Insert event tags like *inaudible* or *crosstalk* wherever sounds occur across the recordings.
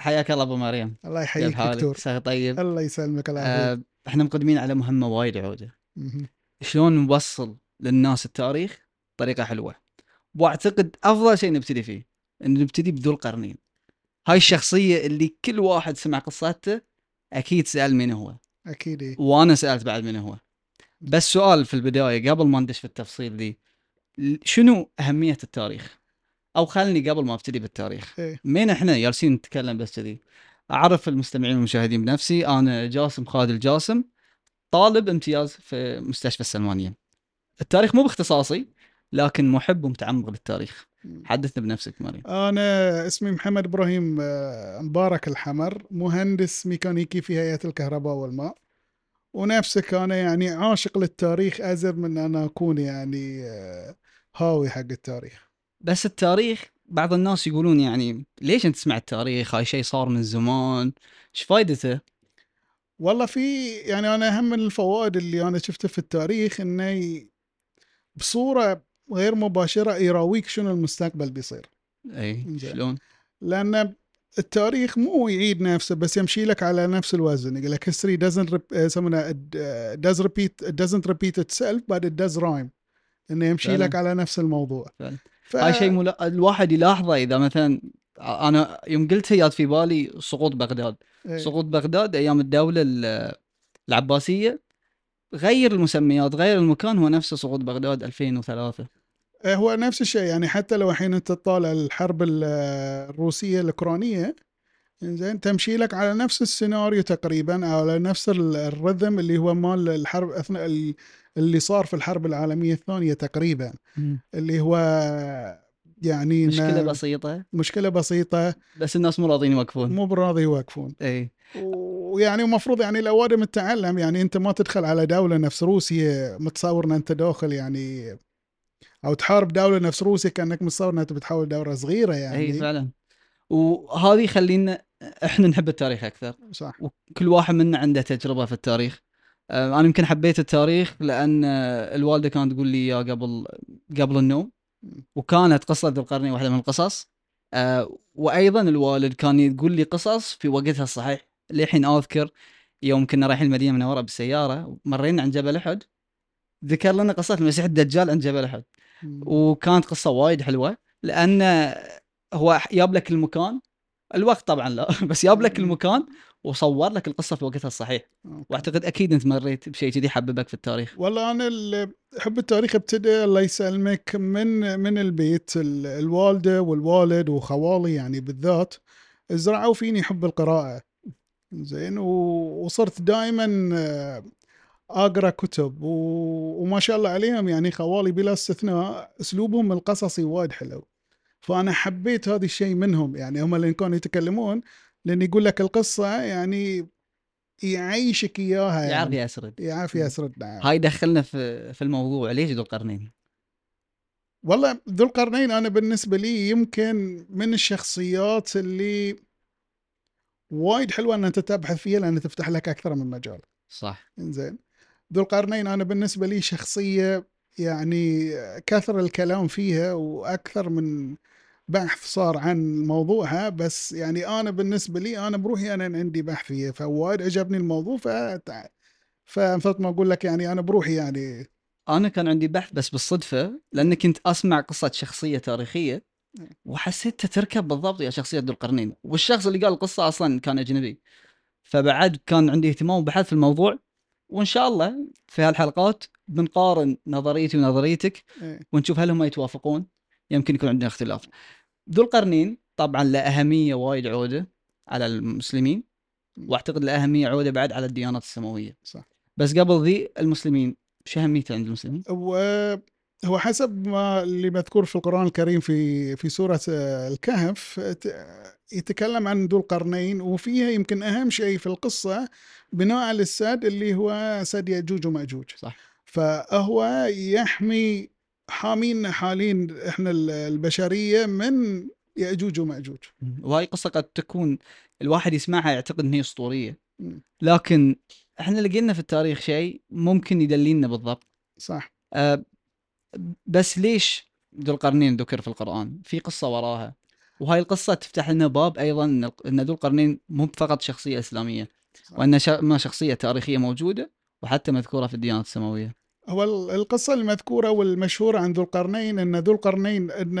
حياك الله أبو مريم. الله يحييك؟ دكتور. طيب؟ الله يسلمك الله آه يعافيك إحنا مقدمين على مهمة وايد عودة. شلون نوصل للناس التاريخ بطريقة حلوة؟ وأعتقد أفضل شيء نبتدي فيه إن نبتدي بذو القرنين. هاي الشخصية اللي كل واحد سمع قصته أكيد سأل من هو. أكيد إيه. وأنا سألت بعد من هو. بس سؤال في البداية قبل ما ندش في التفصيل دي. شنو أهمية التاريخ؟ أو خلني قبل ما أبتدي بالتاريخ. إيه. مين إحنا جالسين نتكلم بس كذي؟ أعرف المستمعين والمشاهدين بنفسي أنا جاسم خالد الجاسم طالب امتياز في مستشفى السلمانية. التاريخ مو باختصاصي لكن محب ومتعمق بالتاريخ حدثنا بنفسك مريم. أنا اسمي محمد إبراهيم آه، مبارك الحمر مهندس ميكانيكي في هيئة الكهرباء والماء. ونفسك أنا يعني عاشق للتاريخ أزر من أن أكون يعني آه، هاوي حق التاريخ. بس التاريخ بعض الناس يقولون يعني ليش أنت تسمع التاريخ؟ هاي شيء صار من زمان. إيش فايدته؟ والله في يعني أنا أهم من الفوائد اللي أنا شفتها في التاريخ إنه بصورة غير مباشرة يراويك شنو المستقبل بيصير. اي. شلون؟ لأن التاريخ مو يعيد نفسه بس يمشي لك على نفس الوزن. يقول لك history doesn't آه، يسمونه uh, does repeat it doesn't repeat itself but it does rhyme. إنه يمشي فعلاً. لك على نفس الموضوع. فعلاً. ف... هاي شيء ملا... الواحد يلاحظه إذا مثلا أنا يوم قلتها جات في بالي سقوط بغداد. إيه. سقوط بغداد أيام الدولة ال- العباسية غير المسميات غير المكان هو نفسه سقوط بغداد 2003 آه، هو نفس الشيء. يعني حتى لو الحين أنت تطالع الحرب ال- الروسية الأوكرانية زين تمشي لك على نفس السيناريو تقريبا أو على نفس ال- الرذم اللي هو مال الحرب أثناء اللي صار في الحرب العالمية الثانية تقريبا اللي هو يعني مشكلة بسيطة. مشكلة بسيطة. بس الناس مو راضيين يوقفون. مو براضي يوقفون. إي. ويعني المفروض يعني الأوادم تتعلم يعني أنت ما تدخل على دولة نفس روسيا متصور إن أنت داخل يعني أو تحارب دولة نفس روسيا كأنك متصور إن أنت بتحاول دولة صغيرة إي يعني فعلا. وهذه يخلينا إحنا نحب التاريخ أكثر. صح. وكل واحد منا عنده تجربة في التاريخ. أنا يمكن حبيت التاريخ لأن آه، الوالدة كانت تقول لي إياه قبل قبل النوم. وكانت قصة ذو القرنين واحدة من القصص. آه، وأيضا الوالد كان يقول لي قصص في وقتها الصحيح. للحين أذكر يوم كنا رايحين المدينة المنوره بالسيارة مرينا عند جبل أحد. ذكر لنا قصة المسيح الدجال عند جبل أحد. وكانت قصة وايد حلوة لأن هو جاب لك المكان. الوقت طبعا لا *laughs* بس جاب لك المكان وصور لك القصة في وقتها الصحيح. أوكي. وأعتقد أكيد أنت مريت بشيء كذي حببك في التاريخ. والله أنا حب التاريخ ابتدى الله يسلمك من من البيت ال- الوالدة والوالد وخوالي يعني بالذات زرعوا فيني حب القراءة. زين وصرت دائما أقرأ كتب و- وما شاء الله عليهم يعني خوالي بلا استثناء أسلوبهم القصصي وايد حلو. فأنا حبيت هذا الشيء منهم يعني هم اللي كانوا يتكلمون لأن يقول لك القصة يعني يعيشك إياها يعرف يعني يسرد يعرف يسرد نعم. هاي دخلنا في في الموضوع. ليش ذو القرنين؟ والله ذو القرنين أنا بالنسبة لي يمكن من الشخصيات اللي وايد حلوة ان انت تبحث فيها لأن تفتح لك أكثر من مجال. صح. إنزين. ذو القرنين أنا بالنسبة لي شخصية يعني كثر الكلام فيها وأكثر من بحث صار عن موضوعها بس يعني أنا بالنسبة لي أنا بروحي أنا عندي بحث فيها فوايد عجبني الموضوع ف فمثل ما أقول لك يعني أنا بروحي يعني. أنا كان عندي بحث بس بالصدفة لأن كنت أسمع قصة شخصية تاريخية وحسيتها تركب بالضبط يا شخصية ذو القرنين. والشخص اللي قال القصة أصلا كان أجنبي. فبعد كان عندي اهتمام وبحث في الموضوع وإن شاء الله في هالحلقات بنقارن نظريتي ونظريتك إيه. ونشوف هل هم يتوافقون. يمكن يكون عندنا اختلاف. ذو القرنين طبعا له أهمية وايد عودة على المسلمين وأعتقد له أهمية عودة بعد على الديانات السماوية صح بس قبل ذي المسلمين شو اهميته عند المسلمين؟ وهو حسب ما اللي مذكور في القرآن الكريم في في سورة آه، الكهف يتكلم عن ذو القرنين وفيها يمكن أهم شيء في القصة بناء على السد اللي هو سد يأجوج ومأجوج صح. فهو يحمي حامينا حالين إحنا ال- البشرية من يأجوج ومأجوج وهاي قصة قد تكون الواحد يسمعها يعتقد إن هي أسطورية. لكن إحنا لقينا في التاريخ شيء ممكن يدلينا بالضبط صح أه بس ليش ذو القرنين ذكر في القرآن؟ في قصة وراها وهاي القصة تفتح لنا باب أيضا إن ذو القرنين مو فقط شخصية إسلامية صح. وان ما شخصية تاريخية موجودة وحتى مذكورة في الديانات السماوية هو ال- القصة المذكورة والمشهورة عن ذو القرنين أن ذو القرنين أن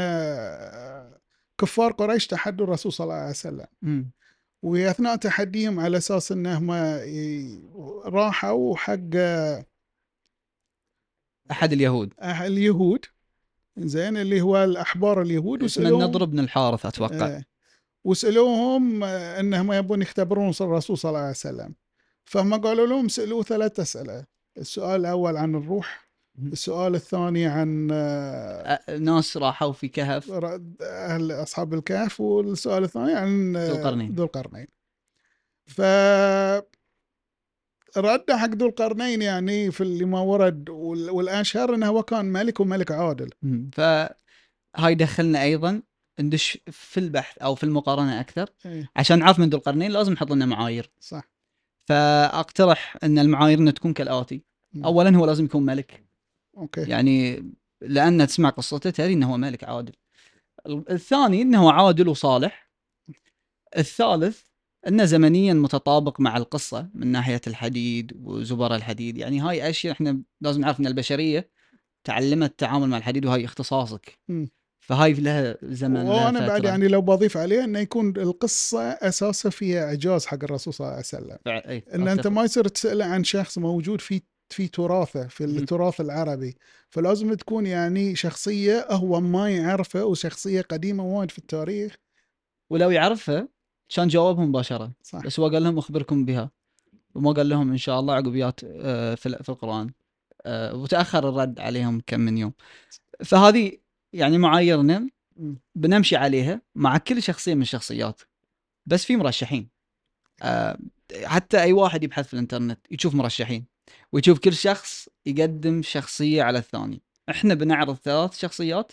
كفار قريش تحدوا الرسول صلى الله عليه وسلم. وأثناء تحديهم على أساس أنهم ي- راحوا حق أحد اليهود. أه- اليهود. زين اللي هو الأحبار اليهود اسمه وسألوهم النضر بن الحارث أتوقع. آه، وسألوهم آه، أنهم يبون يختبرون الرسول صلى الله عليه وسلم. فهم قالوا لهم سألوه ثلاث أسئلة. السؤال الأول عن الروح. السؤال الثاني عن ناس راحوا في كهف أهل أصحاب الكهف والسؤال الثاني عن ذو القرنين. ذو القرنين ف رد حق ذو القرنين يعني في اللي ما ورد وال- والاشهر إنه هو كان ملك وملك عادل. فهاي دخلنا أيضا ندش في البحث أو في المقارنة أكثر إيه، عشان نعرف من ذو القرنين لازم نحط لنا معايير صح فأقترح إن المعايير تكون كالآتي. اولا هو لازم يكون ملك. أوكي. يعني لأن تسمع قصته تدري إنه هو ملك عادل. الثاني إنه عادل وصالح. الثالث إنه زمنيا متطابق مع القصة من ناحية الحديد وزبر الحديد. يعني هاي أشياء إحنا لازم نعرف إن البشرية تعلمت التعامل مع الحديد وهاي اختصاصك. مم. فهاي لها زمن لها وأنا بعد. يعني لو بضيف عليه إنه يكون القصة اساسها فيها إعجاز حق الرسول صلى الله عليه وسلم. أي، إن أنت. ما يصير تسأله عن شخص موجود في في تراثه في. التراث العربي. فلازم تكون يعني شخصية هو ما يعرفه وشخصية قديمة وايد في التاريخ. ولو يعرفها كان جاوبهم مباشرة. صح. بس هو قال لهم أخبركم بها. وما قال لهم إن شاء الله عقبيات آه، في ال- في القرآن. آه، وتأخر الرد عليهم كم من يوم. فهذه يعني معاييرنا. بنمشي عليها مع كل شخصية من الشخصيات. بس في مرشحين. آه، حتى أي واحد يبحث في الإنترنت يشوف مرشحين. ويشوف كل شخص يقدم شخصية على الثاني. إحنا بنعرض ثلاث شخصيات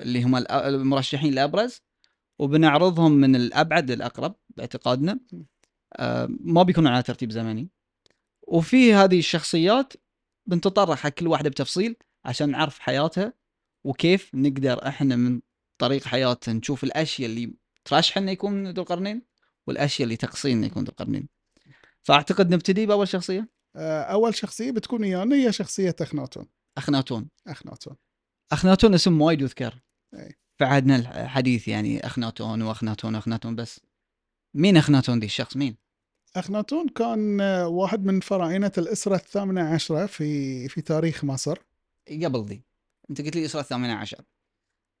اللي هم المرشحين الابرز وبنعرضهم من الأبعد للأقرب باعتقادنا. آه، ما بيكونوا على ترتيب زمني. وفي هذه الشخصيات بنتطرق حق كل واحدة بتفصيل عشان نعرف حياتها وكيف نقدر إحنا من طريق حياتها نشوف الأشياء اللي ترشح انه يكون ذو القرنين والأشياء اللي تقصي انه يكون ذو القرنين. فأعتقد نبتدي بأول شخصية. أول شخصية بتكون ويانا هي شخصية أخناتون. أخناتون. أخناتون. أخناتون اسم وايد يذكر. أي. في عهدنا الحديث يعني أخناتون وأخناتون وأخناتون بس مين أخناتون دي الشخص؟ مين؟ أخناتون كان آه، واحد من فراعنة الإسرة الثامنة عشرة في في تاريخ مصر. قبل ذي. أنت قلت لي الاسره الثامنة عشر.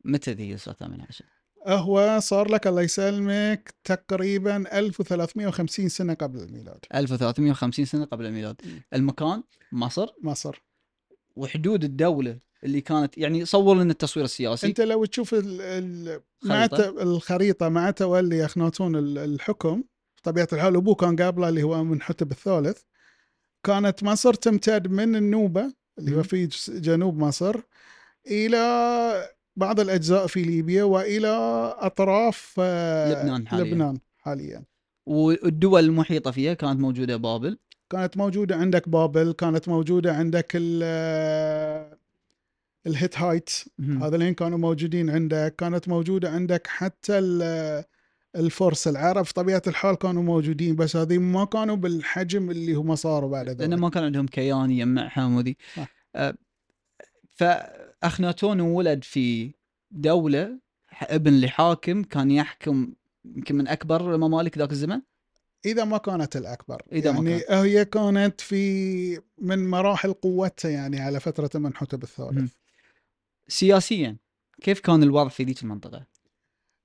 متى ذي الاسره الثامنة عشر؟ هو صار لك الله يسلمك تقريبا 1350 سنة قبل الميلاد. 1350 سنة قبل الميلاد. المكان؟ مصر؟ مصر. وحدود الدولة اللي كانت يعني صور لنا التصوير السياسي. أنت لو تشوف ال ال مع الخريطة مع تولي اخناتون ال- الحكم بطبيعه الحال أبوه كان قابله اللي هو منحتب الثالث. كانت مصر تمتد من النوبة اللي هو. في جنوب مصر إلى بعض الأجزاء في ليبيا وإلى أطراف آه، لبنان حالياً. لبنان حاليا. والدول المحيطة فيها كانت موجودة بابل؟ كانت موجودة عندك بابل كانت موجودة عندك آه، الهيتهايت مهم. هذولين كانوا موجودين عندك. كانت موجودة عندك حتى ال- الفرس. العرب في طبيعة الحال كانوا موجودين بس هذه ما كانوا بالحجم اللي هم صاروا بعد لأن ذلك. ما كان عندهم كيان يجمعهم وذي. آه، فاخناتون ولد في دولة ابن لحاكم كان يحكم يمكن من أكبر ممالك ذاك الزمن إذا ما كانت الأكبر إذا ما يعني هي كانت في من مراحل قوتها يعني على فترة منحتب مهم. الثالث سياسيا كيف كان الوضع في ذيك المنطقة؟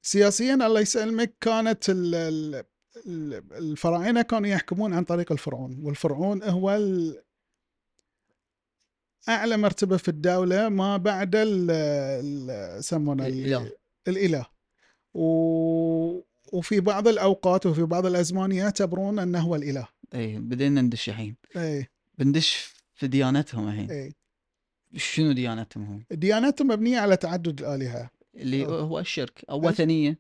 سياسيا الله يسلمك كانت ال- ال- ال- الفراعنة كانوا يحكمون عن طريق الفرعون والفرعون هو ال- أعلى مرتبة في الدولة ما بعد يسمونه ال- الإله. الإله. و... وفي بعض الأوقات وفي بعض الأزمان يعتبرون أنه هو الإله. اي بدينا ندش الحين. أي بندش في ديانتهم الحين. أي شنو ديانتهم هم؟ ديانتهم مبنية على تعدد الآلهة. اللي. هو الشرك أو وثنية.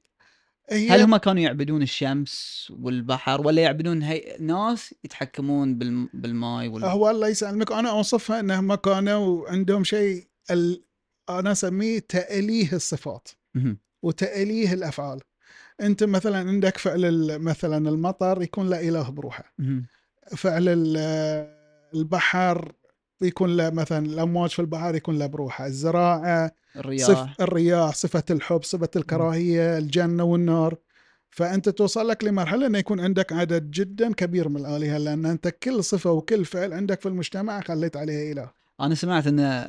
هي هل هم كانوا يعبدون الشمس والبحر ولا يعبدون هي... ناس يتحكمون بالم... بالماي وال... هو الله يسلمك أنا أوصفها أنهم كانوا عندهم شيء ال... أنا أسميه تأليه الصفات مهم. وتأليه الأفعال أنت مثلا عندك فعل مثلا المطر يكون له إله بروحه. فعل ال- البحر يكون له مثلا الأمواج في البحر يكون له بروحه. الزراعة الرياح. صف الرياح صفة الحب صفة الكراهية الجنة والنار. فأنت توصل لك لمرحلة إنه يكون عندك عدد جدا كبير من الآلهة لأن أنت كل صفة وكل فعل عندك في المجتمع خليت عليه إله. أنا سمعت انه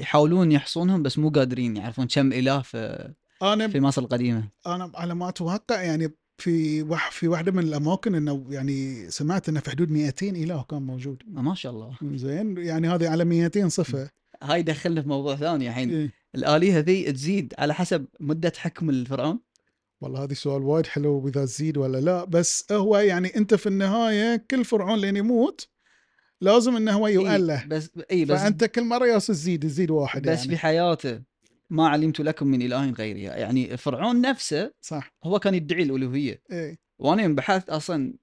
يحاولون يحصونهم بس مو قادرين يعرفون كم إله في أنا في مصر القديمة. أنا على ما أتوقع يعني في وح في واحدة من الأماكن إنه يعني سمعت إنه في حدود 200 إله كان موجود. ما شاء الله. زين يعني هذه على 200 صفة. *laughs* هاي دخلنا في موضوع ثاني الحين. إيه. الالهه ذي تزيد على حسب مدة حكم الفرعون؟ والله هذه سؤال وايد حلو اذا تزيد ولا لا. بس هو يعني أنت في النهاية كل فرعون لين يموت لازم إنه هو يؤله. إيه بس اي بس فأنت كل مرة ياس تزيد تزيد واحد بس يعني. في حياته ما علمت لكم من إله غيري. يعني فرعون نفسه صح. هو كان يدعي الألوهية. إيه. وأنا يوم بحثت أصلا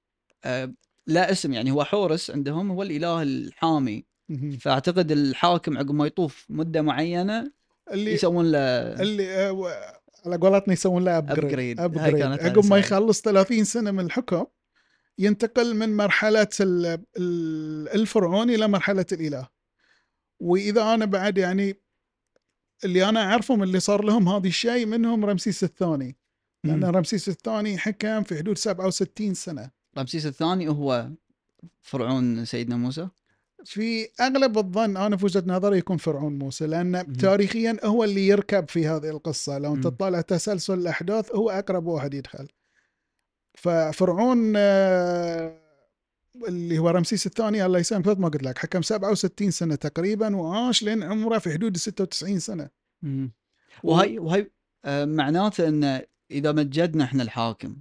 آه، لا اسم يعني هو حورس عندهم هو الإله الحامي. فأعتقد الحاكم عقب ما يطوف مدة معينة اللي يسوون له اللي آه، على قولتنا يسوون له ابجريد كانت عقب ما. يخلص 30 سنة من الحكم ينتقل من مرحلة ال- ال- الفرعون إلى مرحلة الإله. وإذا أنا بعد يعني اللي أنا اعرفه من اللي صار لهم هذا الشيء منهم رمسيس الثاني لأن. رمسيس الثاني حكم في حدود 67 سنة رمسيس الثاني هو فرعون سيدنا موسى في أغلب الظن أنا في وجهة نظري يكون فرعون موسى لأن. تاريخيا هو اللي يركب في هذه القصة لو أنت. تطالع تسلسل الأحداث هو أقرب واحد يدخل ففرعون آه، اللي هو رمسيس الثاني الله يسامحه ما قلت لك حكم 67 سنة تقريبا وعاش لين عمره في حدود 96 سنة مم. وهي وهي آه، معناته إن إذا مجدنا إحنا الحاكم.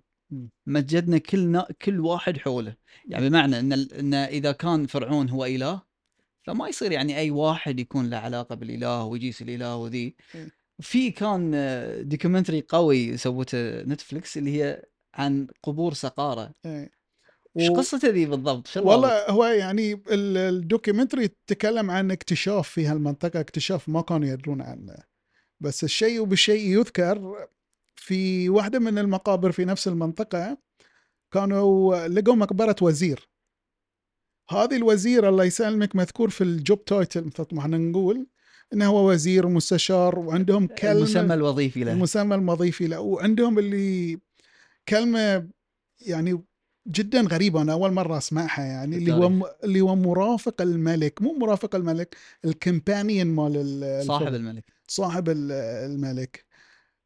مجدنا كل نا... كل واحد حوله يعني بمعنى إن. إن إذا كان فرعون هو إله فما يصير يعني أي واحد يكون له علاقة بالإله ويجيس الإله وذي. في كان آه، documentary قوي سوته Netflix اللي هي عن قبور سقارة إيه. إيش و- قصته ذي بالضبط؟ شو؟ والله هو يعني ال- ال documentary تكلم عن اكتشاف في هالمنطقة اكتشاف ما كانوا يدرون عنه. بس الشيء بالشيء يذكر في واحدة من المقابر في نفس المنطقة كانوا لقوا مقبرة وزير. هذه الوزير الله يسلمك مذكور في الجوب تايتل مثل ما إحنا نقول إنه هو وزير ومستشار وعندهم كلمة المسمى الوظيفي له. المسمى المضيفي له. وعندهم اللي كلمة يعني جدا غريبة أنا أول مرة أسمعها يعني اللي هو. اللي هو مرافق الملك مو مرافق الملك ال companion مال ال- صاحب. الملك. صاحب ال- الملك.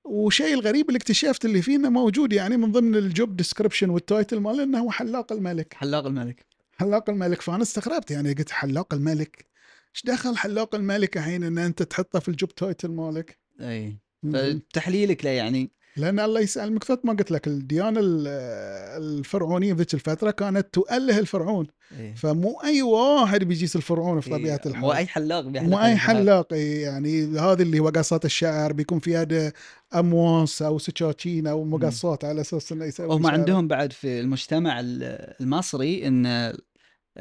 وشيء الغريب اللي اكتشفت اللي فيه إنه موجود يعني من ضمن ال job description وال title ماله إنه هو حلاق الملك. حلاق الملك. حلاق الملك. فأنا استغربت يعني قلت حلاق الملك؟ إيش دخل حلاق الملك الحين إن أنت تحطه في ال job title مالك؟ اي. فتحليلك له يعني. لأن الله يسلمك مثل ما قلت لك الديانة ال- الفرعونية في ذيك الفترة كانت تؤله الفرعون إيه. فمو أي واحد بيجيس الفرعون في طبيعة إيه. الحال مو أي حلاق بيحلق مو أي. حلاق إيه، يعني هذا اللي هو قصات الشعر بيكون في أمواس أو سكاكين أو مقصات على أساس إنه يسوي هم. عندهم بعد في المجتمع ال- المصري إن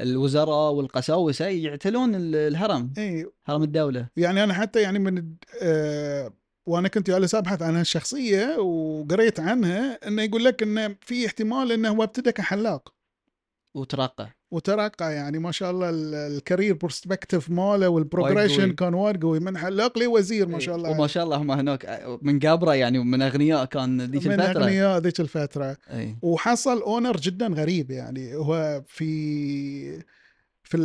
الوزراء والقساوسه يعتلون ال- الهرم اي هرم الدولة يعني أنا حتى يعني من آه وأنا كنت جالس أبحث عن هالشخصية وقريت عنها إنه يقول لك إنه في احتمال إنه هو ابتدى كحلاق وترقى. وترقى يعني ما شاء الله ال- career perspective ماله وال progression. كان وايد قوي من حلاق لوزير ما شاء الله. وما شاء الله هم هناك من قابره يعني من أغنياء كان ذيك من الفترة. أغنياء ذيك الفترة. إي. وحصل honor جدا غريب يعني هو في في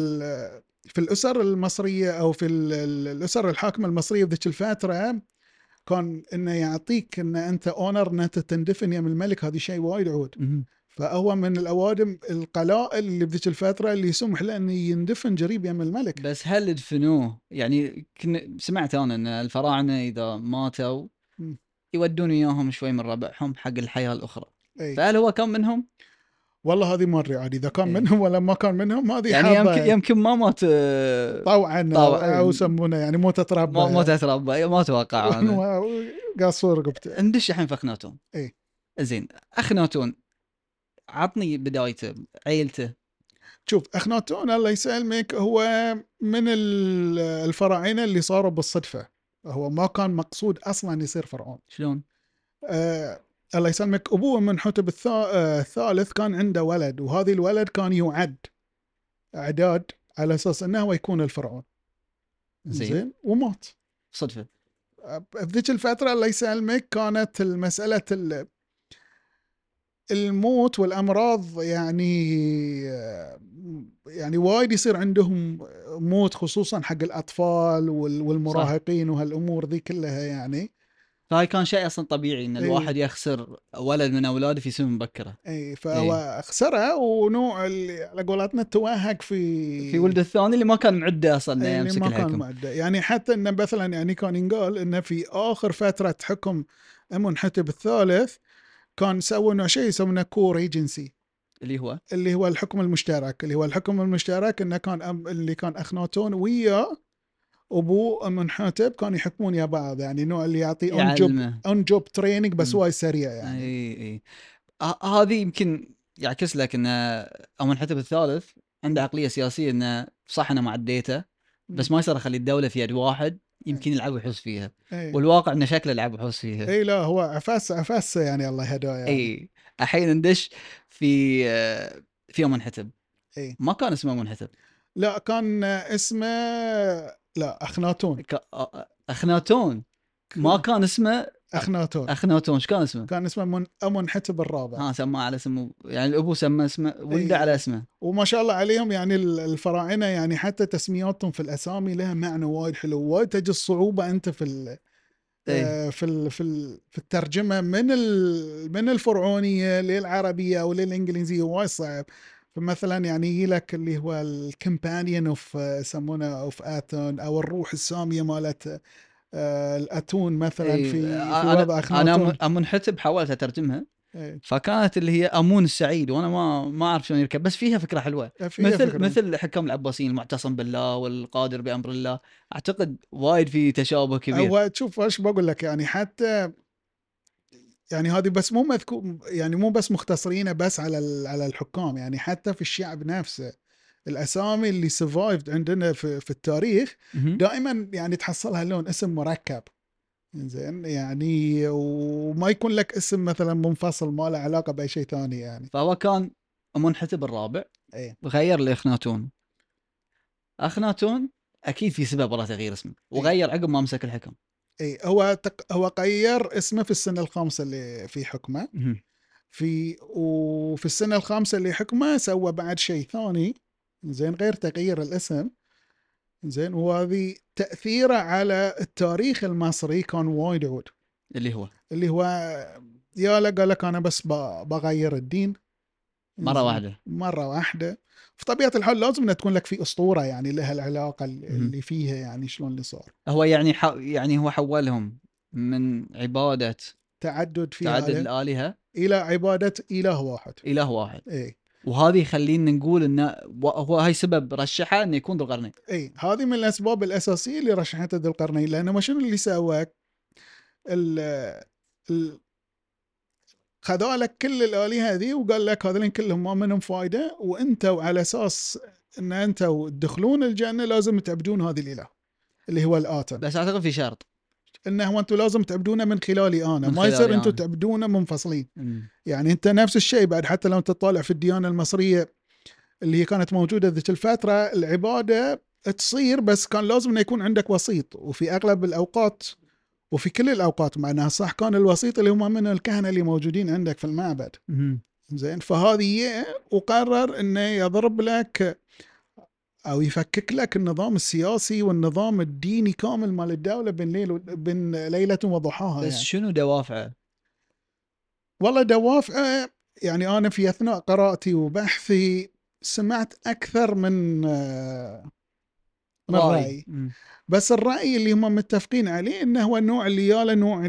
في الأسر المصرية أو في ال- ال- الأسر الحاكمة المصرية بذيك الفترة كان إنه يعطيك إن أنت honor إن أنت تندفن يم الملك هذا شيء وايد عود. فهو من الأوادم القلائل اللي بذيك الفترة اللي يسمح له إنه يندفن قريب يم الملك بس هل دفنوه يعني كن سمعت أنا إن الفراعنة إذا ماتوا. يودون إياهم شوي من ربعهم حق الحياة الأخرى أي. فهل هو كان منهم؟ والله هذه ما أدري عاد إذا كان إيه. منهم ولا ما كان منهم هذه يعني يمكن يمكن ما مات آه، طوعا. أو يسمونه يعني مو تتربى ما ما تتربى ما أتوقع *laughs* أنا قاصور رقبته ندش الحين في أخناتون إيه. زين أخناتون عطني بدايته عيلته شوف أخناتون الله يسلمك هو من ال- الفراعنة اللي صاروا بالصدفة هو ما كان مقصود أصلا يصير فرعون شلون؟ آه الله يسلمك. أبوه من حتب آه، الثالث كان عنده ولد وهذا الولد كان يعد أعداد على أساس أنه هو يكون الفرعون. زين. زين. ومات. صدفة. بذيك الفترة الله يسلمك كانت المسألة ال- الموت والأمراض يعني يعني وايد يصير عندهم موت خصوصا حق الأطفال وال- والمراهقين وهالأمور ذي كلها يعني. فهاي كان شيء أصلا طبيعي إن إيه. الواحد يخسر ولد من أولاده في سن مبكرة. اي فهو خسره ونوع اللي على قولتنا توهق في في ولد الثاني اللي ما كان معدة أصلا انه إيه، يمسك ما كان الحكم. معدة. يعني حتى إنه مثلا يعني كان ينقال إنه في آخر فترة حكم امنحتب الثالث كان سووا نوع شيء يسمونه co-regency اللي هو؟ اللي هو الحكم المشترك. اللي هو الحكم المشترك إنه كان أم اللي كان أخناتون ويا ابوه امنحتب كانوا يحكمون يا بعض يعني نوع اللي يعطي on job on job training بس. وايد سريع يعني. إي إي. هذه يمكن يعكس لك إن أو منحتب الثالث عنده عقلية سياسية إنه صح أنا ما عديته بس ما يصير اخلي الدولة في يد واحد يمكن يلعب ويحوس فيها. إي. والواقع إنه شكله لعب ويحوس فيها. إي لا هو عفاس عفاس يعني الله يهداه يعني. إي. الحين ندش في في منحتب إي. ما كان اسمه منحتب لا كان اسمه لا أخناتون. أخناتون. ما كان اسمه أخناتون. أخناتون. إيش كان اسمه؟ كان اسمه من أمنحتب الرابع. ها سماه على اسمه. يعني الابو سمى اسمه ولده إي. على اسمه. وما شاء الله عليهم يعني ال- الفراعنة يعني حتى تسمياتهم في الأسامي لها معنى وايد حلو. وايد تجي الصعوبة أنت في ال إي. آه، في ال في ال في الترجمة من ال من الفرعونية للعربية وللإنجليزية. وايد صعب. فمثلا يعني يجي لك اللي هو ال companion of يسمونه of اتون أو الروح السامية مالت آه، الأتون مثلا إي. في في أنا وضع أنا أم- منحتب حاولت اترجمها إي. فكانت اللي هي أمون السعيد وأنا ما ما أعرف شلون يركب بس فيها فكرة حلوة فيها مثل فكرة. مثل حكام العباسيين المعتصم بالله والقادر بأمر الله أعتقد وايد في تشابه كبير هو تشوف إيش بقول لك يعني حتى يعني هذه بس مو مذكور يعني مو بس مختصرين بس على على الحكام يعني حتى في الشعب نفسه. الأسامي اللي سرفايفد عندنا في, في التاريخ. دائما يعني تحصلها لون اسم مركب. زين؟ يعني وما يكون لك اسم مثلا منفصل ما له علاقة بأي شيء ثاني يعني. فهو كان منحتب الرابع. اي غير لأخناتون. أخناتون أكيد في سبب ورا تغيير اسمه. وغير عقب ما مسك الحكم. إي هو تق... هو غير اسمه في السنة الخامسة اللي في حكمه. في وفي السنة الخامسة اللي حكمه سوى بعد شيء ثاني. زين غير تغيير الاسم. زين وهذه تأثيره على التاريخ المصري كان وايد عود اللي هو؟ اللي هو يا لا قال لك أنا بس بغير الدين. مرة. واحدة. مرة واحدة. في طبيعه الحال لازم إنها تكون لك في أسطورة يعني لها العلاقة اللي فيها يعني شلون اللي صار. هو يعني ح... يعني هو حولهم من عبادة تعدد في تعدد الآلهة إلى عبادة إله واحد. إله واحد. اي وهذه يخلينا نقول إنه هو هاي سبب رشحه إنه يكون ذو القرنين. اي هذه من الأسباب الأساسية اللي رشحته ذو القرنين لأنه ما شنو اللي سوى؟ ال ال خذوا لك كل الآلهة ذي وقال لك هذول كلهم ما منهم فائده وانتوا على أساس إن أنتوا تدخلون الجنة لازم تعبدون هذه الإله اللي هو الاتم بس أعتقد في شرط إنه هو أنتم لازم تعبدونه من خلالي أنا من ما يصير أنتم. تعبدونه منفصلين مم. يعني أنت نفس الشيء بعد حتى لو أنت تطالع في الديانة المصرية اللي هي كانت موجودة ذيك الفترة العبادة تصير بس كان لازم إنه يكون عندك وسيط وفي أغلب الأوقات وفي كل الأوقات معناها صح كان الوسيط اللي هم من الكهنة اللي موجودين عندك في المعبد. زين فهذه وقرر إنه يضرب لك أو يفكك لك النظام السياسي والنظام الديني كامل مال الدولة بين ليل و- بين ليلة وضحاها بس يعني. شنو دوافعه؟ والله دوافعه يعني أنا في أثناء قراءتي وبحثي سمعت أكثر من من مم. بس الرأي اللي هم متفقين عليه إنه هو النوع اللي ياله نوع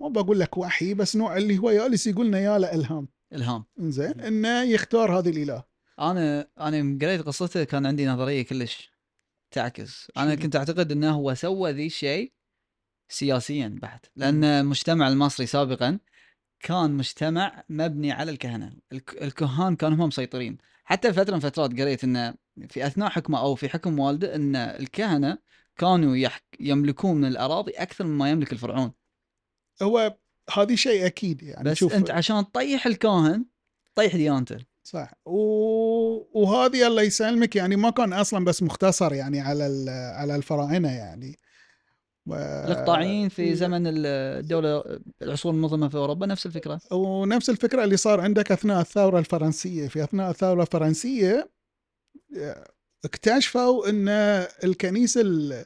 مو بقول لك وحي بس نوع اللي هو جالس يقولنا ياله إلهام. إلهام. زين إنه يختار هذه الإله. أنا أنا قريت قصته كان عندي نظرية كلش تعكس. أنا؟ كنت أعتقد إنه هو سوى ذي الشيء سياسيا بحت لأن المجتمع المصري سابقا كان مجتمع مبني على الكهنة. الك- الكهان كانوا هم مسيطرين. حتى فترة من فترات قريت إنه في أثناء حكمه أو في حكم والده إن الكهنة كانوا يحك يملكون من الأراضي أكثر مما يملك الفرعون. هو هذه شيء أكيد يعني بس شوف أنت عشان تطيح الكاهن طيح ديانته. صح. و... وهذه الله يسلمك يعني ما كان أصلا بس مختصر يعني على ال... على الفراعنة يعني. و... الإقطاعيين في زمن الدولة العصور المنظمة في أوروبا نفس الفكرة. ونفس الفكرة اللي صار عندك أثناء الثورة الفرنسية. في أثناء الثورة الفرنسية اكتشفوا إن الكنيسة ال-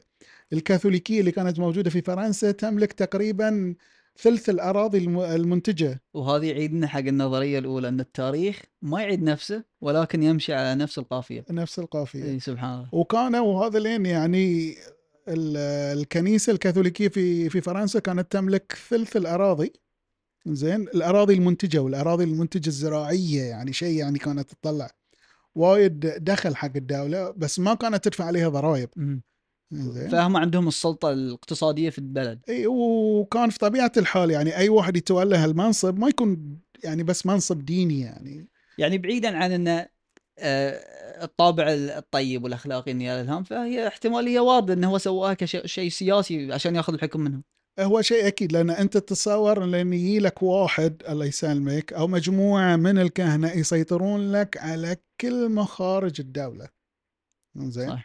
الكاثوليكية اللي كانت موجودة في فرنسا تملك تقريبا ثلث الأراضي الم- المنتجة. وهذه يعيدنا حق النظرية الأولى إن التاريخ ما يعيد نفسه ولكن يمشي على نفس القافية. نفس القافية. إي سبحان الله. وكانوا وهذا لين يعني ال- الكنيسة الكاثوليكية في في فرنسا كانت تملك ثلث الأراضي. زين الأراضي المنتجة والأراضي المنتجة الزراعية يعني شيء يعني كانت تطلع. وايد دخل حق الدولة بس ما كانت تدفع عليها ضرائب. فهم عندهم السلطة الاقتصادية في البلد. إي وكان في طبيعة الحال يعني أي واحد يتولى هالمنصب ما يكون يعني بس منصب ديني يعني. يعني بعيدا عن ان آه، الطابع الطيب والأخلاقي نيال الهام فهي احتمالية واردة إنه هو سواها كشيء سياسي عشان يأخذ الحكم منهم. هو شيء أكيد لأن أنت تتصور لأن يجي لك واحد الله يسلمك أو مجموعة من الكهنة يسيطرون لك على كل مخارج الدولة زين.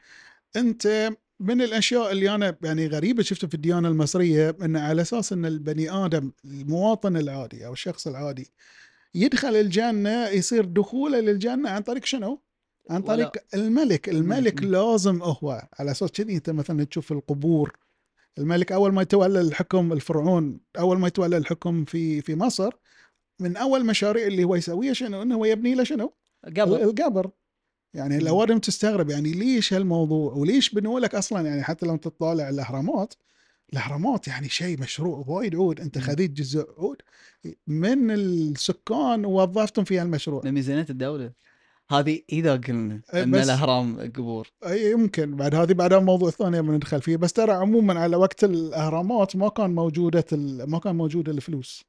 أنت من الأشياء اللي أنا يعني غريبة شفتها في الديانة المصرية إن على أساس إن البني آدم المواطن العادي أو الشخص العادي يدخل الجنة يصير دخوله للجنة عن طريق شنو؟ عن ولا- طريق الملك، الملك مم. لازم هو على أساس كذي أنت مثلا تشوف القبور الملك أول ما يتولى الحكم الفرعون أول ما يتولى الحكم في في مصر من أول المشاريع اللي هو يسويها شنو؟ إنه هو يبني له شنو؟ قبل القبر يعني. الاوادم تستغرب يعني ليش هالموضوع وليش بنوا لك أصلا يعني حتى لو تطالع الأهرامات الأهرامات يعني شيء مشروع وايد عود أنت. خذيت جزء عود من السكان ووظفتهم في هالمشروع من ميزانية الدولة هذه إذا قلنا أي أن الأهرام قبور. اي يمكن. بعد هذه بعدها موضوع ثاني بندخل فيه. بس ترى عموما على وقت الأهرامات ما كان موجودة ال- ما كان موجوده الفلوس.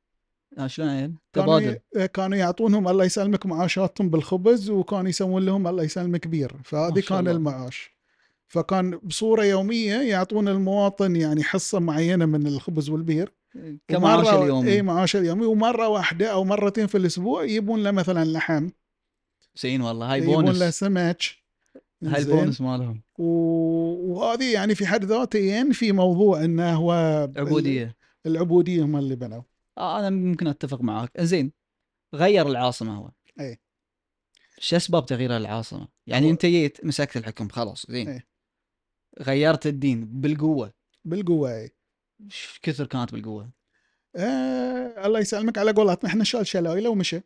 آه، شلون؟ يعني؟ كانوا تبادل. ي- كانوا يعطونهم الله يسلمك معاشاتهم بالخبز وكانوا يسوون لهم الله يسلمك بير. فهذه كان الله. المعاش. فكان بصورة يومية يعطون المواطن يعني حصة معينة من الخبز والبير. كمعاش اليومي. اي معاش اليومي. ومرة واحدة أو مرتين في الأسبوع يبون له مثلا لحم. زين والله هاي له بونس. سمك هاي؟ البونس مالهم. و- وهذه يعني في حد ذاته ينفي موضوع إنه هو عبوديه العبودية. هم اللي بنوا. آه أنا ممكن أتفق معاك. زين غير العاصمة هو. اي شو أسباب تغيير العاصمة؟ يعني هو- أنت جيت مسكت الحكم خلاص زين. إيه. غيرت الدين بالقوة. بالقوة اي كثر كانت بالقوة؟ آه الله يسلمك على قولتنا إحنا شال شلايله ومشى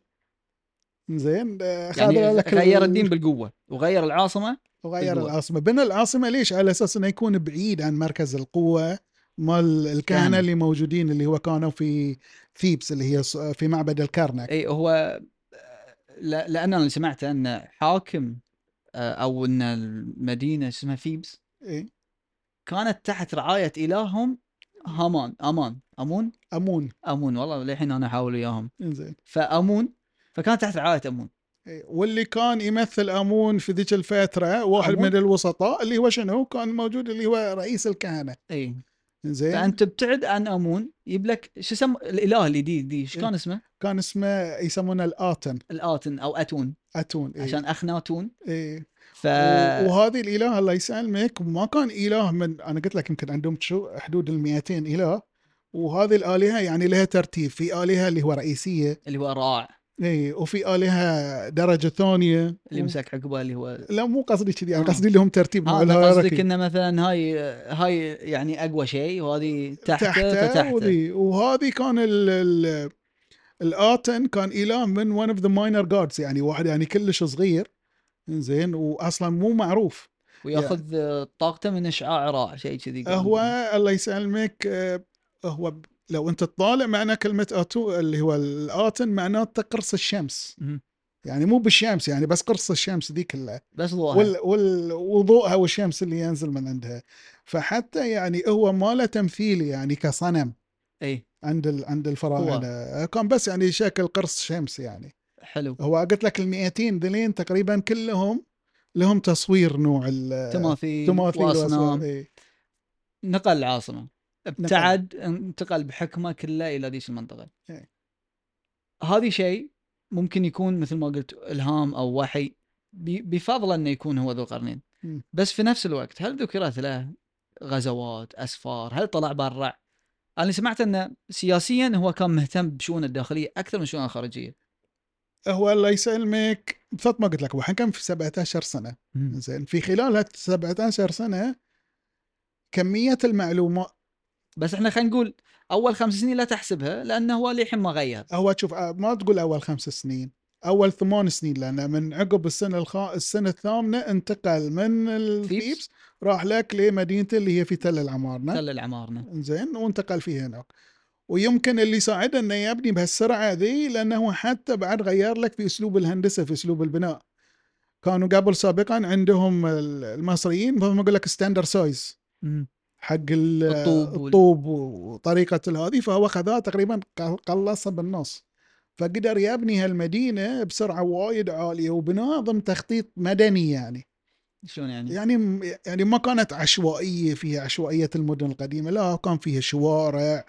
زين آه يعني غير ال- الدين بالقوة وغير العاصمة وغير بالقوة. العاصمة. بنى العاصمة ليش؟ على أساس إنه يكون بعيد عن مركز القوة مال الكهنة كهنة. اللي موجودين اللي هو كانوا في ثيبس اللي هي في معبد الكرنك. إي هو لا- لأن أنا سمعت أن حاكم آه، أو أن المدينة اسمها فيبس إيه؟ كانت تحت رعاية إلههم هامان أمان أمون؟ أمون. أمون والله للحين أنا أحاول وياهم. زين فأمون فكانت تحت رعاية أمون. واللي كان يمثل أمون في ذيك الفترة واحد أمون؟ من الوسطاء اللي هو شنو كان موجود اللي هو رئيس الكهنة إي زين فأنت تبتعد عن أمون يجيب لك شو اسمه الإله اللي دي إيش. كان اسمه؟ كان اسمه يسمونه الآتن الآتن أو أتون أتون إيه؟ عشان اخناتون إيه. ف و- وهذه الإله الله يسلمك ما كان إله من أنا قلت لك يمكن عندهم شو حدود ال 200 إله وهذه الآلهة يعني لها ترتيب في آلهة اللي هو رئيسية اللي هو راع إي وفي آلهة درجة ثانية. اللي مسك عقبه اللي هو لا مو قصدي كذي أنا آه. قصدي لهم ترتيب نوع ها أنا قصدك إنه مثلا هاي هاي يعني أقوى شيء وهذه تحته تحته فتحته. وهذه كان ال ال الآتن كان إله من one of the minor gods يعني واحد يعني كلش صغير. زين واصلا مو معروف. ويأخذ طاقته من أشعاع رع شيء كذي هو الله يسلمك آه، هو لو انت تطالع معنى كلمة اتو اللي هو الاتن معناته قرص الشمس. يعني مو بالشمس يعني بس قرص الشمس ذي كلها بس ضوءها. وال وال وضوءها والشمس اللي ينزل من عندها. فحتى يعني هو ما له تمثيل يعني كصنم. اي عند ال عند الفراعنة. كان بس يعني شكل قرص شمس يعني. حلو. هو قلت لك ال 200 ذلين تقريبا كلهم لهم تصوير نوع ال- تماثيل تماثيل وأصنام. إيه. نقل العاصمة. ابتعد انتقل بحكمة كله إلى ذيك المنطقة. إيه. هذه شيء ممكن يكون مثل ما قلت إلهام أو وحي بفضل انه يكون هو ذو القرنين. بس في نفس الوقت هل ذكرت له غزوات أسفار؟ هل طلع برا؟ أنا سمعت انه سياسيا هو كان مهتم بشؤونه الداخلية أكثر من شؤونه الخارجية. هو الله يسلمك. مثل ما قلت لك هو كان في 17 سنة. زين في خلال هال 17 سنة كمية المعلومات بس إحنا خلينا نقول أول خمس سنين لا تحسبها لأنه هو للحين ما غير. هو شوف آه، ما تقول أول خمس سنين أول ثمان سنين لأن من عقب السنة الخا... السنة الثامنة انتقل من الثيبس راح لك لمدينته اللي هي في تل العمارنة. تل العمارنة. زين وانتقل فيه هناك. ويمكن اللي ساعده إنه يبني بهالسرعة ذي لأنه حتى بعد غير لك في أسلوب الهندسة في أسلوب البناء. كانوا قبل سابقا عندهم المصريين مثل أقول لك standard size. حق ال- الطوب الطوب وطريقة هذه فهو خذاها تقريبا قلصها بالنص فقدر يبني هالمدينة بسرعة وايد عالية وبناء ضمن تخطيط مدني يعني. شلون يعني؟ يعني يعني ما كانت عشوائية فيها عشوائية المدن القديمة لا كان فيها شوارع.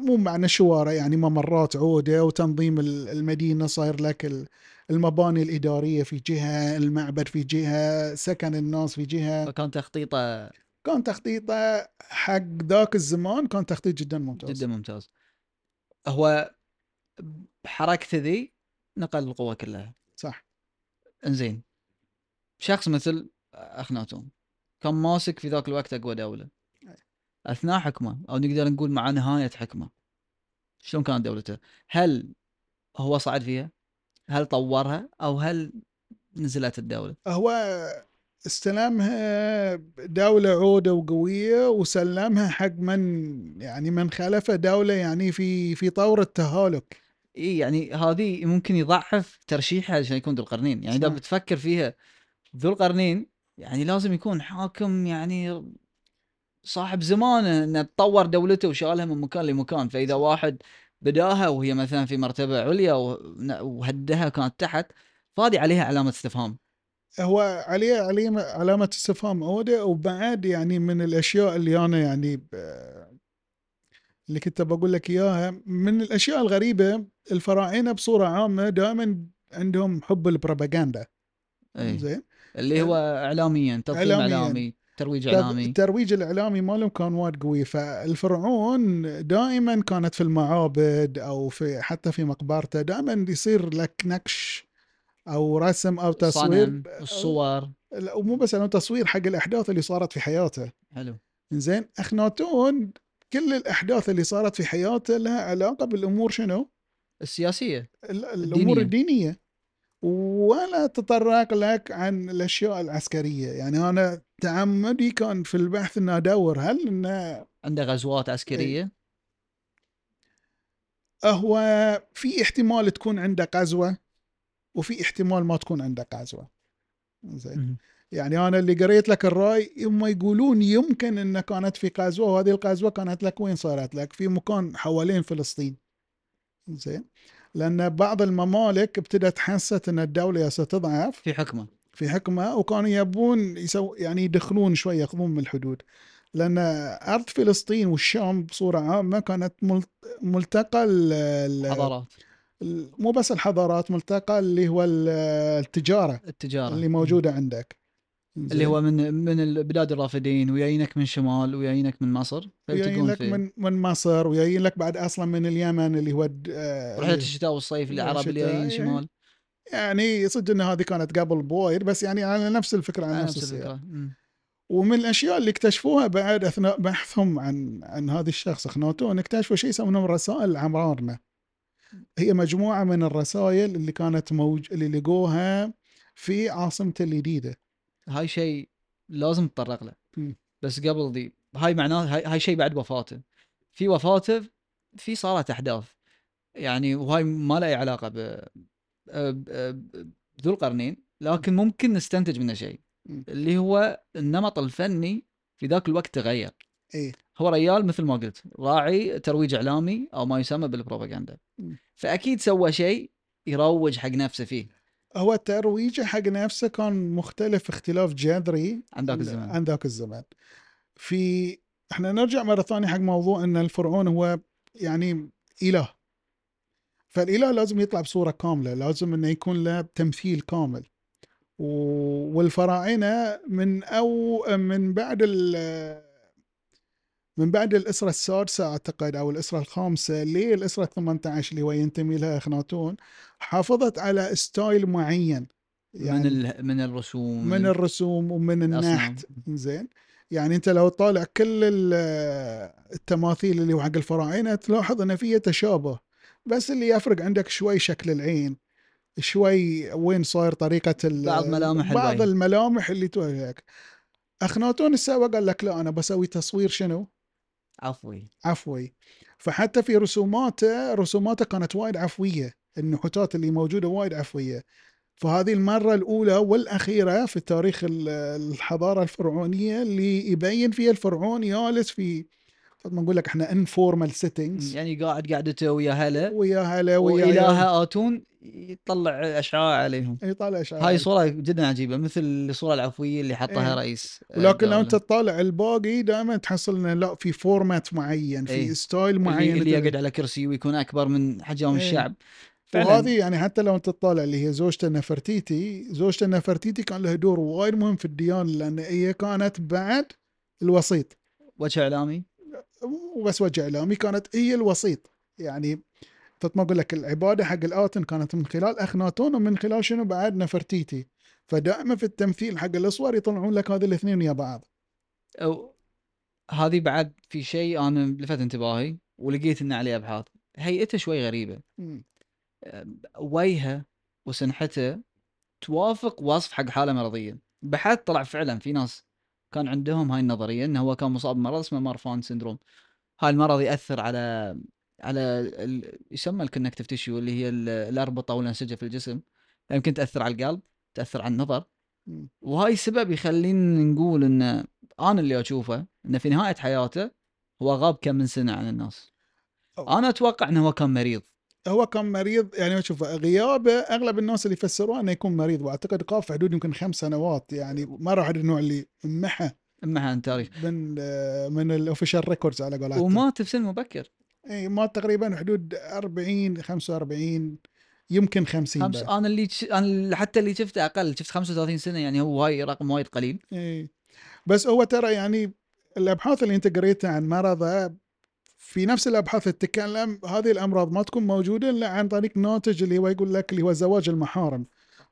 مو معنى شوارع يعني ممرات عودة وتنظيم ال- المدينة صاير لك ال- المباني الإدارية في جهة المعبد في جهة سكن الناس في جهة. فكان تخطيطه كان تخطيطه حق ذاك الزمان كان تخطيط جدا ممتاز. جدا ممتاز. هو بحركته ذي نقل القوة كلها. صح. إنزين. شخص مثل أخناتون. كان ماسك في ذاك الوقت أقوى دولة. أثناء حكمه أو نقدر نقول مع نهاية حكمه شلون كانت دولته؟ هل هو صعد فيها؟ هل طورها؟ أو هل نزلت الدولة؟ هو استلمها دولة عودة وقوية وسلمها حق من يعني من خلفه دولة يعني في في طور التهالك. إي يعني هذه ممكن يضعف ترشيحها عشان يكون ذو القرنين. يعني إذا. بتفكر فيها ذو القرنين يعني لازم يكون حاكم يعني صاحب زمانه إنه تطور دولته وشالها من مكان لمكان. فإذا واحد بداها وهي مثلا في مرتبة عليا وهدها كانت تحت فهذه عليها علامة استفهام. هو عليه عليه علامة استفهام. عودة وبعد يعني من الأشياء اللي أنا يعني. اللي كنت بقول لك إياها من الأشياء الغريبة الفراعنة بصورة عامة دائما عندهم حب البروباغندا. اي زين؟ اللي هو اعلاميا تضخيم إعلامياً. إعلامي ترويج إعلامي. الترويج الإعلامي مالهم كان وايد قوي. فالفرعون دائما كانت في المعابد أو في حتى في مقبرته دائما يصير لك نقش أو رسم أو تصوير صنم الصور لا، ومو بس إنه تصوير حق الأحداث اللي صارت في حياته. حلو. زين اخناتون كل الأحداث اللي صارت في حياته لها علاقة بالأمور شنو؟ السياسية. ال- الأمور الدينية. الدينية. ولا تطرق لك عن الأشياء العسكرية. يعني أنا تعمدي كان في البحث ان أدور هل إنه عنده غزوات عسكرية؟ هو في احتمال تكون عنده غزوة. وفي احتمال ما تكون عنده غزوه زين. يعني أنا اللي قريت لك الرأي هم يقولون يمكن انها كانت في غزوه وهذه الغزوه كانت لك وين صارت لك؟ في مكان حوالين فلسطين. زين. لأن بعض الممالك ابتدت حست إن الدولة ستضعف. في حكمة. في حكمة وكانوا يبون يسو يعني يدخلون شوي يأخذون من الحدود. لأن أرض فلسطين والشام بصورة عامة كانت مل- ملتقى ال- ال- حضارات. ال- مو بس الحضارات ملتقى اللي هو ال- التجارة التجارة. اللي موجودة عندك. اللي هو من من البلاد الرافدين وياينك من شمال وياينك من مصر. وياين لك في من من مصر وياين لك بعد أصلا من اليمن اللي هو آه، رحلة الشتاء والصيف العرب اللي جايين إيه. شمال. يعني صدق إن هذه كانت قبل بوايد بس يعني على نفس الفكرة على نفس الفكرة. ومن الأشياء اللي اكتشفوها بعد أثناء بحثهم عن عن هذا الشخص اخناتون اكتشفوا شيء يسمونه رسائل العمرانه هي مجموعة من الرسائل اللي كانت موج... اللي لقوها في عاصمة الجديده هاي شيء لازم تطرق له. بس قبل ذي هاي معناه هاي, هاي شيء بعد وفاته. في وفاته في صارت أحداث. يعني وهاي ما لها أي علاقة ب ذو القرنين لكن ممكن نستنتج منه شيء. اللي هو النمط الفني في ذاك الوقت تغير. إيه. هو ريال مثل ما قلت راعي ترويج إعلامي أو ما يسمى بالبروباغندا. فأكيد سوى شيء يروج حق نفسه فيه. هو ترويجه حق نفسه كان مختلف اختلاف جذري عن ذاك الزمان عن ذاك الزمان في إحنا نرجع مرة ثانية حق موضوع إن الفرعون هو يعني إله. فالإله لازم يطلع بصورة كاملة لازم إنه يكون له تمثيل كامل. و- والفراعنة من أو من بعد ال- من بعد الإسرة السادسة أعتقد أو الإسرة الخامسة للاسره ال 18 اللي هو ينتمي لها إخناتون حافظت على ستايل معين. من ال... من الرسوم من الرسوم ومن النحت. زين. يعني أنت لو طالع كل ال- التماثيل اللي هو حق الفراعنة تلاحظ إن فيها تشابه. بس اللي يفرق عندك شوي شكل العين شوي وين صاير طريقة بعض ملامح بعض. الملامح اللي توجهك إخناتون السوا قال لك لا أنا بسوي تصوير شنو؟ عفوي. عفوي. فحتى في رسوماته رسوماته كانت وايد عفوية النحوتات اللي موجودة وايد عفوية. فهذه المرة الأولى والأخيرة في تاريخ ال- الحضارة الفرعونية اللي يبين فيها الفرعون جالس في ما نقول لك إحنا informal settings يعني قاعد قعدته ويا هلا. ويا هلا ويا وإلهه آتون. يطلع أشعاع عليهم يطلع أشعاع هاي صورة جدا عجيبة مثل الصورة العفوية اللي حطها إيه. رئيس ولكن لو. أنت تطالع الباقي دائما تحصل إنه لا في format معين في إيه. style معين اللي يقعد على كرسي ويكون أكبر من حجم إيه. الشعب وهذه يعني حتى لو أنت تطالع اللي هي زوجته نفرتيتي زوجته نفرتيتي كان لها دور وايد مهم في الديانة لأن هي كانت بعد الوسيط وجه إعلامي وبس وجه إعلامي كانت هي الوسيط يعني ما أقول لك العبادة حق الآتن كانت من خلال اخناتون ومن خلال شنو؟ بعد نفرتيتي. فدائما في التمثيل حق الاصور يطلعون لك هذه الاثنين ويا بعض. أو هذه بعد في شيء أنا لفت انتباهي ولقيت إن عليه أبحاث هيئته شوي غريبة. مم. وجهه وسنحته توافق وصف حق حالة مرضية. بحث طلع فعلا في ناس كان عندهم هاي النظرية إنه هو كان مصاب بمرض اسمه مارفان سندروم. هاي المرض يأثر على على ال... يسمى ال connective tissue اللي هي ال- الأربطة والانسجه في الجسم. يمكن تأثر على القلب تأثر على النظر. وهاي السبب يخلينا نقول إن أنا اللي أشوفه انه في نهاية حياته هو غاب كم من سنة عن الناس. أوه. أنا أتوقع إنه هو كان مريض. هو كان مريض يعني شوف غيابه أغلب الناس اللي يفسروه إنه يكون مريض وأعتقد غاب في حدود يمكن خمس سنوات يعني ما راح النوع اللي محى اما عن تاريخ من من ال official records على قولتهم. ومات في سن مبكر. اي مات تقريبا حدود 40 45 يمكن 50 خمس بعد. أنا اللي ش... أنا حتى اللي شفته أقل شفت 35 سنة يعني هو هاي رقم وايد قليل. اي بس هو ترى يعني الأبحاث اللي أنت قريتها عن مرضه في نفس الأبحاث تتكلم هذه الأمراض ما تكون موجودة إلا عن طريق ناتج اللي هو يقول لك اللي هو زواج المحارم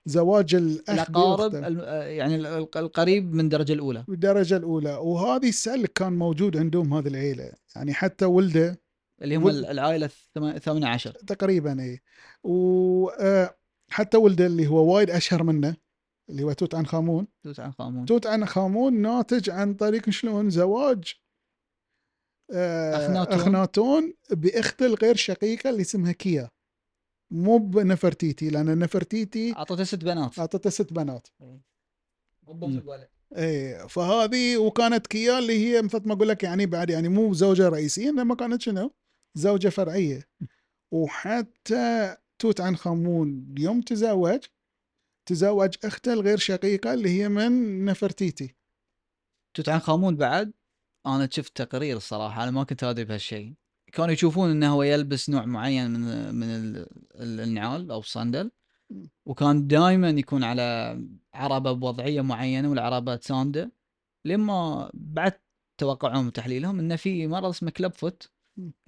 زواج الأخ الاقارب. آه، يعني ال- ال- القريب من الدرجة الأولى. بالدرجه الأولى. وهذه السلك كان موجود عندهم هذه العيلة. يعني حتى ولده اللي هم ول- العائلة الثامنة عشر. تقريبا اي وحتى ولده اللي هو وايد أشهر منه اللي هو توت عنخ آمون. توت عنخ آمون. توت عنخ آمون ناتج عن طريق شلون زواج آه، أخناتون. أخناتون باخته الغير شقيقة اللي اسمها كيا. مو بنفرتيتي لأن نفرتيتي أعطته ست بنات. أعطته ست بنات. الولد. إيه فهذه وكانت كيا اللي هي مثل ما أقول لك يعني بعد يعني مو زوجة رئيسية إنما كانت شنو؟ زوجة فرعية. وحتى توت عنخ آمون يوم تزوج تزوج أخته الغير شقيقة اللي هي من نفرتيتي. توت عنخ آمون بعد أنا شفت تقرير الصراحه أنا ما كنت أدري بهالشيء. كانوا يشوفون إنه هو يلبس نوع معين من من ال- ال- النعال أو الصندل وكان دائما يكون على عربة بوضعية معينة والعربة ساندة. لما بعد توقعهم وتحليلهم إنه في مرض اسمه كلب فوت.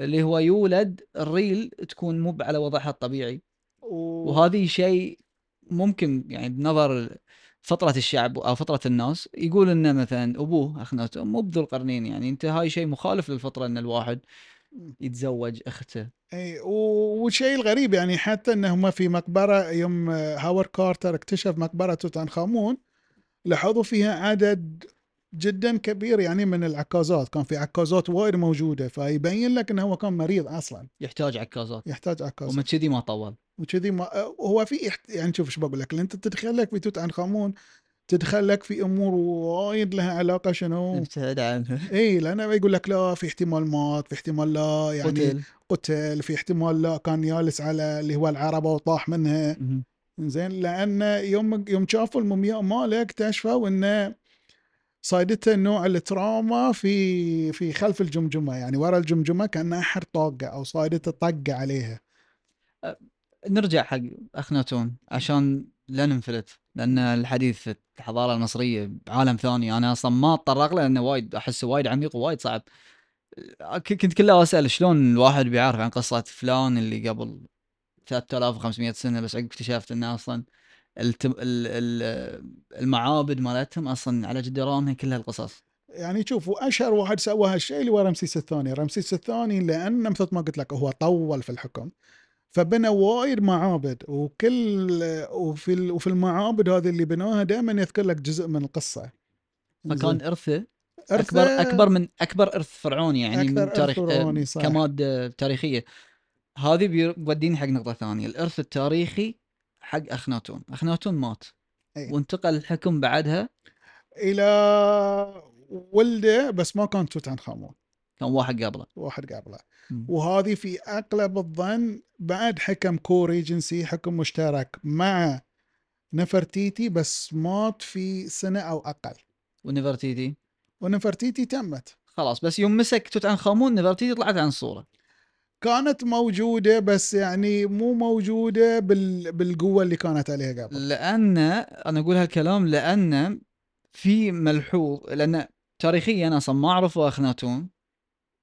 اللي هو يولد الريل تكون مو على وضعها الطبيعي. و... وهذه شيء ممكن يعني بنظر فطرة الشعب أو فطرة الناس يقول إنه مثلا أبوه اخناتون مو بذو القرنين يعني أنت هاي شيء مخالف للفطرة إن الواحد يتزوج أخته. إي والشيء الغريب يعني حتى انهم في مقبرة يوم هاورد كارتر اكتشف مقبرة توت عنخ امون لاحظوا فيها عدد جدا كبير يعني من العكازات. كان في عكازات وايد موجودة فيبين لك إنه هو كان مريض أصلا. يحتاج عكازات. يحتاج عكاز ومن كذي ما طول. وكذي ما هو في يعني شوف إيش بقول لك أنت تدخل لك في توت عنخ آمون تدخل لك في أمور وايد لها علاقة شنو؟ ابتعد عنه. إي لأنه يقول لك لا في احتمال مات في احتمال لا يعني قتل. قتل في احتمال لا كان جالس على اللي هو العربة وطاح منها. زين لأن يوم يوم شافوا المومياء ماله اكتشفوا إنه صايدته نوع التراما في في خلف الجمجمة يعني ورا الجمجمة كأن أحد طاقة أو صايدته طقه عليها نرجع حق اخناتون عشان لا ننفلت لأن الحديث الحضارة المصرية بعالم ثاني أنا أصلا ما أتطرق له لأنه وايد احسه وايد عميق ووايد صعب ك- كنت كلها أسأل شلون الواحد بيعرف عن قصة فلان اللي قبل 3500 سنة بس عقب اكتشفت إنه أصلا. المعابد مالتهم أصلا على جدرانها كلها القصص يعني شوفوا أشهر واحد سوى هالشيء اللي هو رمسيس الثاني، رمسيس الثاني لأن مثل ما قلت لك هو طول في الحكم فبنى وايد معابد وكل وفي وفي المعابد هذه اللي بنوها دائما يذكر لك جزء من القصة. فكان إرثه أكبر أكبر من أكبر إرث فرعوني يعني من تاريخ صح. كمادة تاريخية. هذه بيوديني حق نقطة ثانية. الإرث التاريخي حق أخناتون. أخناتون مات. أي. وانتقل الحكم بعدها؟ إلى ولده بس ما كان توت عنخ امون كان واحد قبله. واحد قبله. وهذه في أغلب الظن بعد حكم co-regency حكم مشترك مع نفرتيتي بس مات في سنة أو أقل. ونفرتيتي؟ ونفرتيتي تمت. خلاص بس يوم مسك توت عنخ امون نفرتيتي طلعت عن الصورة كانت موجودة بس يعني مو موجودة بال... بالقوة اللي كانت عليها قبل. لأن أنا أقول هالكلام لأن في ملحوظ لأن تاريخيا أصلا ما عرفوا اخناتون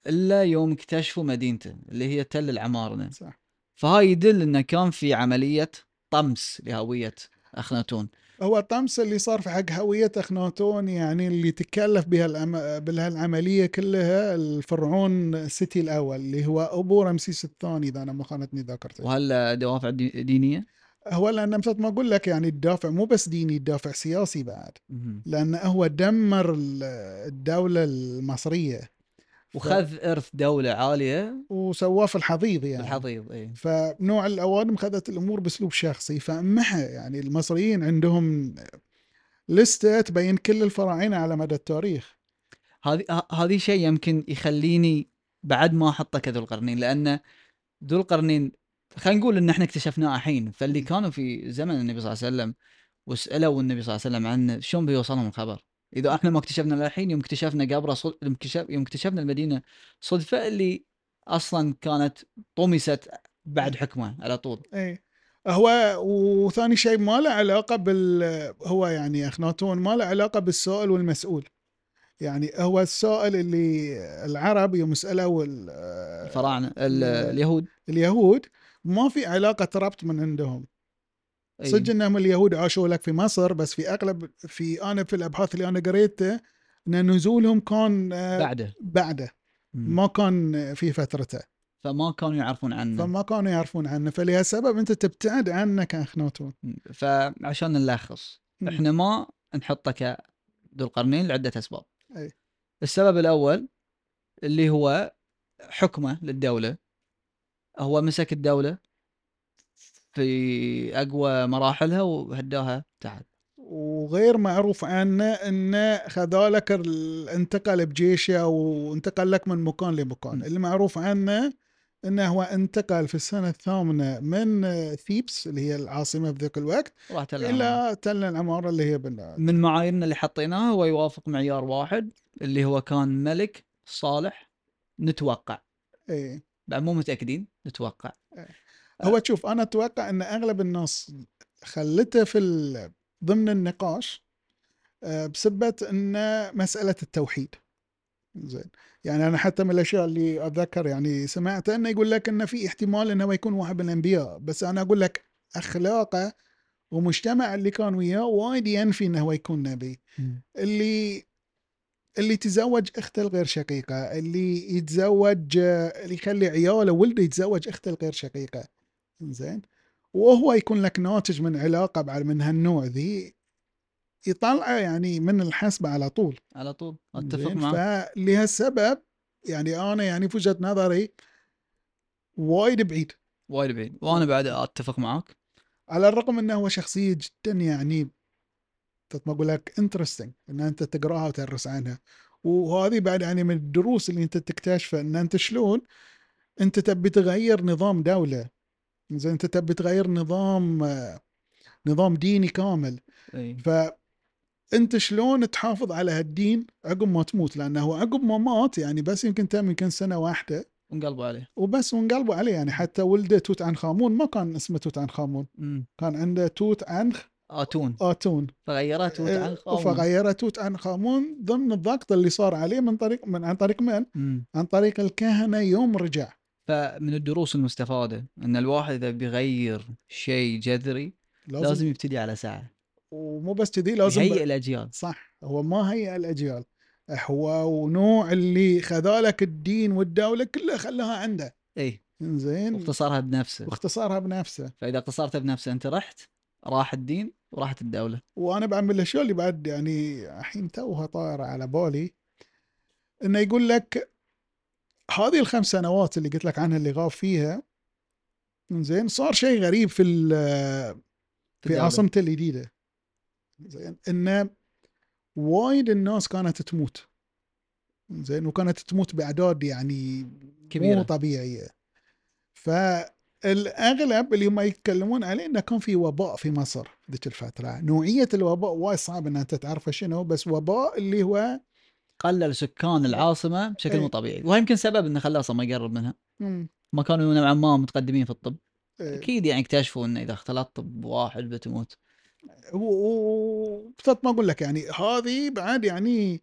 إلا يوم اكتشفوا مدينته اللي هي تل العمارنة. صح. فهاي يدل انه كان في عملية طمس لهوية اخناتون هو الطمس اللي صار في حق هوية أخناتون يعني اللي تكلف بها الأم... بالهالعملية كلها الفرعون سيتي الأول اللي هو أبو رمسيس الثاني إذا أنا ما خانتني ذاكرتي. وهل دوافع دي- دينية؟ هو لأن مثل ما أقول لك يعني الدافع مو بس ديني الدافع سياسي بعد. لأن هو دمر ال- الدولة المصرية. وخذ إرث دولة عالية. وسواه في الحضيض يعني. بالحضيض اي فنوع الأوادم خذت الأمور بأسلوب شخصي. فمحى يعني المصريين عندهم لستة تبين كل الفراعنة على مدى التاريخ. هذه هذه شيء يمكن يخليني بعد ما أحطه كذو القرنين لأن ذو القرنين خلينا نقول إن إحنا اكتشفناه الحين. فاللي كانوا في زمن النبي صلى الله عليه وسلم وسألوا النبي صلى الله عليه وسلم عنه شلون بيوصلهم الخبر؟ إذا إحنا ما اكتشفنا للحين يوم اكتشفنا قبره صد... يوم اكتشف- يوم اكتشفنا المدينة صدفة اللي أصلا كانت طمست بعد حكمه على طول. اي هو وثاني شيء ما له علاقة بال هو يعني اخناتون ما له علاقة بالسائل والمسؤول. يعني هو السائل اللي العرب يوم سألوا ال- الفراعنة ال- ال- اليهود. اليهود ما في علاقة ربط من عندهم. صدق انهم اليهود عاشوا لك في مصر بس في أغلب في أنا في الأبحاث اللي أنا قريتها إن نزولهم كان آه، بعده. بعده. ما كان في فترته. فما كانوا يعرفون عنه. فما كانوا يعرفون عنه. فلهالسبب أنت تبتعد عنه كأخناتون. فعشان نلخص. إحنا ما نحطه كذو القرنين لعدة أسباب. أي. السبب الأول اللي هو حكمه للدولة. هو مسك الدولة في أقوى مراحلها وهداها تحت. وغير معروف عنه انه خذالك ال- انتقل بجيشه وانتقل لك من مكان لمكان. اللي معروف عنه انه هو انتقل في السنة الثامنة من ثيبس اللي هي العاصمة في ذاك الوقت راح تل. إلى تل العمارة اللي هي بن من معاييرنا اللي حطيناها هو يوافق معيار واحد اللي هو كان ملك صالح نتوقع. إيه. بعد مو متأكدين نتوقع. هو تشوف أنا أتوقع إن أغلب الناس خلته في ضمن النقاش آه، بسبه إن مسألة التوحيد. زين. يعني أنا حتى من الأشياء اللي أتذكر يعني سمعت إنه يقول لك انه في احتمال إنه هو يكون واحد من الأنبياء بس أنا أقول لك أخلاقه ومجتمع اللي كان وياه وايد ينفي إنه هو يكون نبي. اللي اللي تزوج أخته الغير شقيقة اللي يتزوج اللي يخلي عياله ولده يتزوج أخته الغير شقيقة. زين؟ وهو يكون لك ناتج من علاقة بعد من هالنوع ذي يطلعه يعني من الحسبة على طول. على طول أتفق؟ معك. فلهالسبب يعني أنا يعني في وجهة نظري وايد بعيد. وايد بعيد. وأنا بعد أتفق معك. على الرغم إنه هو شخصية جدا يعني ما أقول لك انترستنج إن أنت تقراها وتدرس عنها. وهذه بعد يعني من الدروس اللي أنت تكتشفها إن أنت شلون أنت تبي تغير نظام دولة. زين انت تبي تغير نظام نظام ديني كامل. إي. ف انت شلون تحافظ على هالدين عقب ما تموت؟ لأنه عقب ما مات يعني بس يمكن تم يمكن سنة واحدة. انقلبوا عليه. وبس وانقلبوا عليه يعني حتى ولده توت عنخ امون ما كان اسمه توت عنخ امون كان عنده توت عنخ آتون. آتون. فغيرها توت عنخ آه، فغيره توت عنخ امون ضمن الضغط اللي صار عليه من طريق من عن طريق من؟ امم عن طريق الكهنة يوم رجع. فمن الدروس المستفادة إن الواحد إذا بيغير شيء جذري لازم, لازم يبتدي على ساعة. ومو بس كذي لازم يهيئ الأجيال. صح هو ما هيئ الأجيال هو ونوع اللي خذالك الدين والدولة كلها خلاها عنده. إي زين واختصارها بنفسه. واختصارها بنفسه. فإذا اختصرتها بنفسه أنت رحت راح الدين وراحت الدولة. وأنا بعد من الاشياء اللي بعد يعني الحين توها طايرة على بالي إنه يقول لك هذه الخمس سنوات اللي قلت لك عنها اللي غاب فيها زين صار شيء غريب في في. عاصمته الجديدة زين انه وايد الناس كانت تموت زين وكانت تموت بأعداد يعني مو كبيرة. طبيعية فالأغلب اللي هم يتكلمون عليه إنه كان في وباء في مصر ذيك الفترة نوعية الوباء وايد صعب ان انت تعرفه شنو بس وباء اللي هو قلل سكان العاصمة بشكل مو إيه. طبيعي. وهي يمكن سبب إنه خلاه أصلا ما يقرب منها. ما كانوا نوعا ما متقدمين في الطب. إيه. أكيد يعني اكتشفوا إنه إذا اختلطت بواحد بتموت. وبالضبط ما أقول لك يعني هذه بعد يعني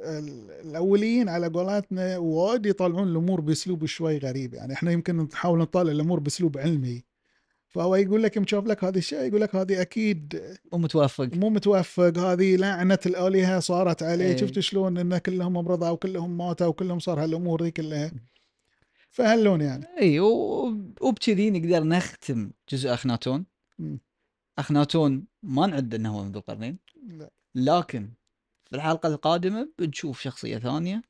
ال- الأوليين على قولاتنا وايد يطلعون الأمور بأسلوب شوي غريب. يعني إحنا يمكن نحاول نطالع الأمور بأسلوب علمي. فهو يقول لك يوم شاف لك هذا الشيء يقول لك هذه أكيد ومتوفق مو متوفق هذه لعنة الآلهة صارت عليه. إيه. شفت شلون إن كلهم مرضى وكلهم ماتوا وكلهم صار هالأمور ذي كلها؟ فهاللون يعني. إي وبكذي نقدر نختم جزء اخناتون مم. اخناتون ما نعد إنه هو من ذو القرنين. لا. لكن في الحلقة القادمة بنشوف شخصية ثانية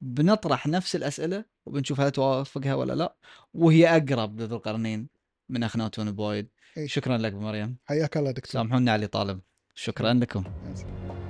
بنطرح نفس الأسئلة وبنشوف هل توافقها ولا لا وهي أقرب لذو القرنين. من اخناتون بوايد. شكرا لك مريم. حياك الله دكتور. سامحونا على طالب. شكرا لكم. يا سلام.